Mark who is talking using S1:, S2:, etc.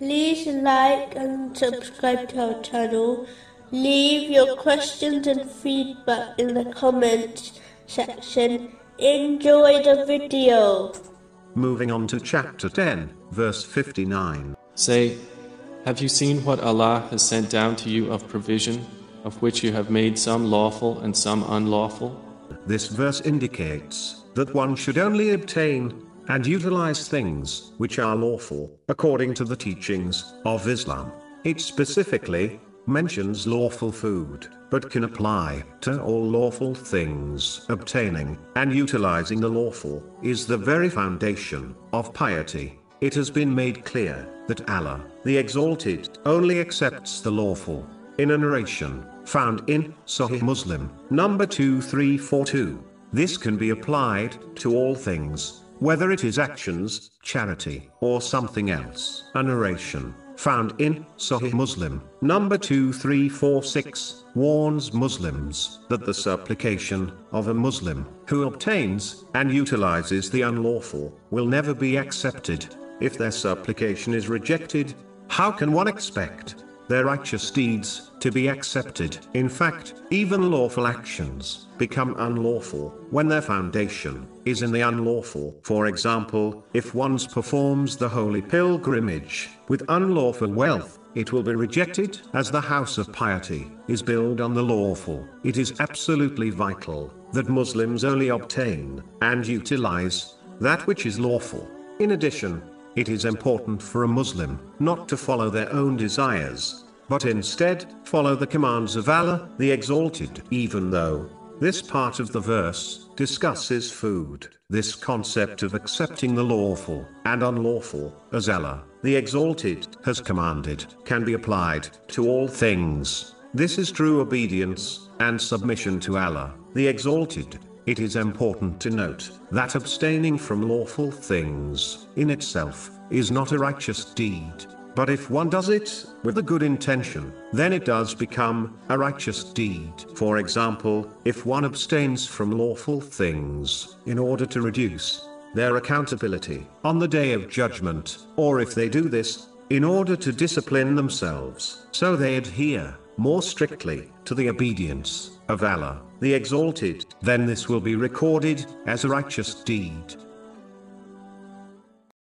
S1: like and subscribe to our channel. Leave your questions and feedback in the comments section. Enjoy the video.
S2: Moving on to chapter 10, verse 59.
S3: Say, Have you seen what Allah has sent down to you of provision, of which you have made some lawful and some unlawful?
S2: This verse indicates that one should only obtain and utilize things which are lawful according to the teachings of Islam. It specifically mentions lawful food, but can apply to all lawful things. Obtaining and utilizing the lawful is the very foundation of piety. It has been made clear that Allah, the Exalted, only accepts the lawful. In a narration found in Sahih Muslim, number 2342, this can be applied to all things, whether it is actions, charity, or something else. A narration found in Sahih Muslim, number 2346, warns Muslims that the supplication of a Muslim who obtains and utilizes the unlawful will never be accepted. If their supplication is rejected, how can one expect their righteous deeds to be accepted? In fact, even lawful actions become unlawful when their foundation is in the unlawful. For example, if one performs the holy pilgrimage with unlawful wealth, it will be rejected as the house of piety is built on the lawful. It is absolutely vital that Muslims only obtain and utilize that which is lawful. In addition, it is important for a Muslim not to follow their own desires, but instead follow the commands of Allah, the Exalted. Even though this part of the verse discusses food, this concept of accepting the lawful and unlawful, as Allah, the Exalted, has commanded, can be applied to all things. This is true obedience and submission to Allah, the Exalted. It is important to note that abstaining from lawful things in itself is not a righteous deed. But if one does it with a good intention, then it does become a righteous deed. For example, if one abstains from lawful things in order to reduce their accountability on the day of judgment, or if they do this in order to discipline themselves so they adhere more strictly to the obedience of Allah, the Exalted, then this will be recorded as a righteous deed.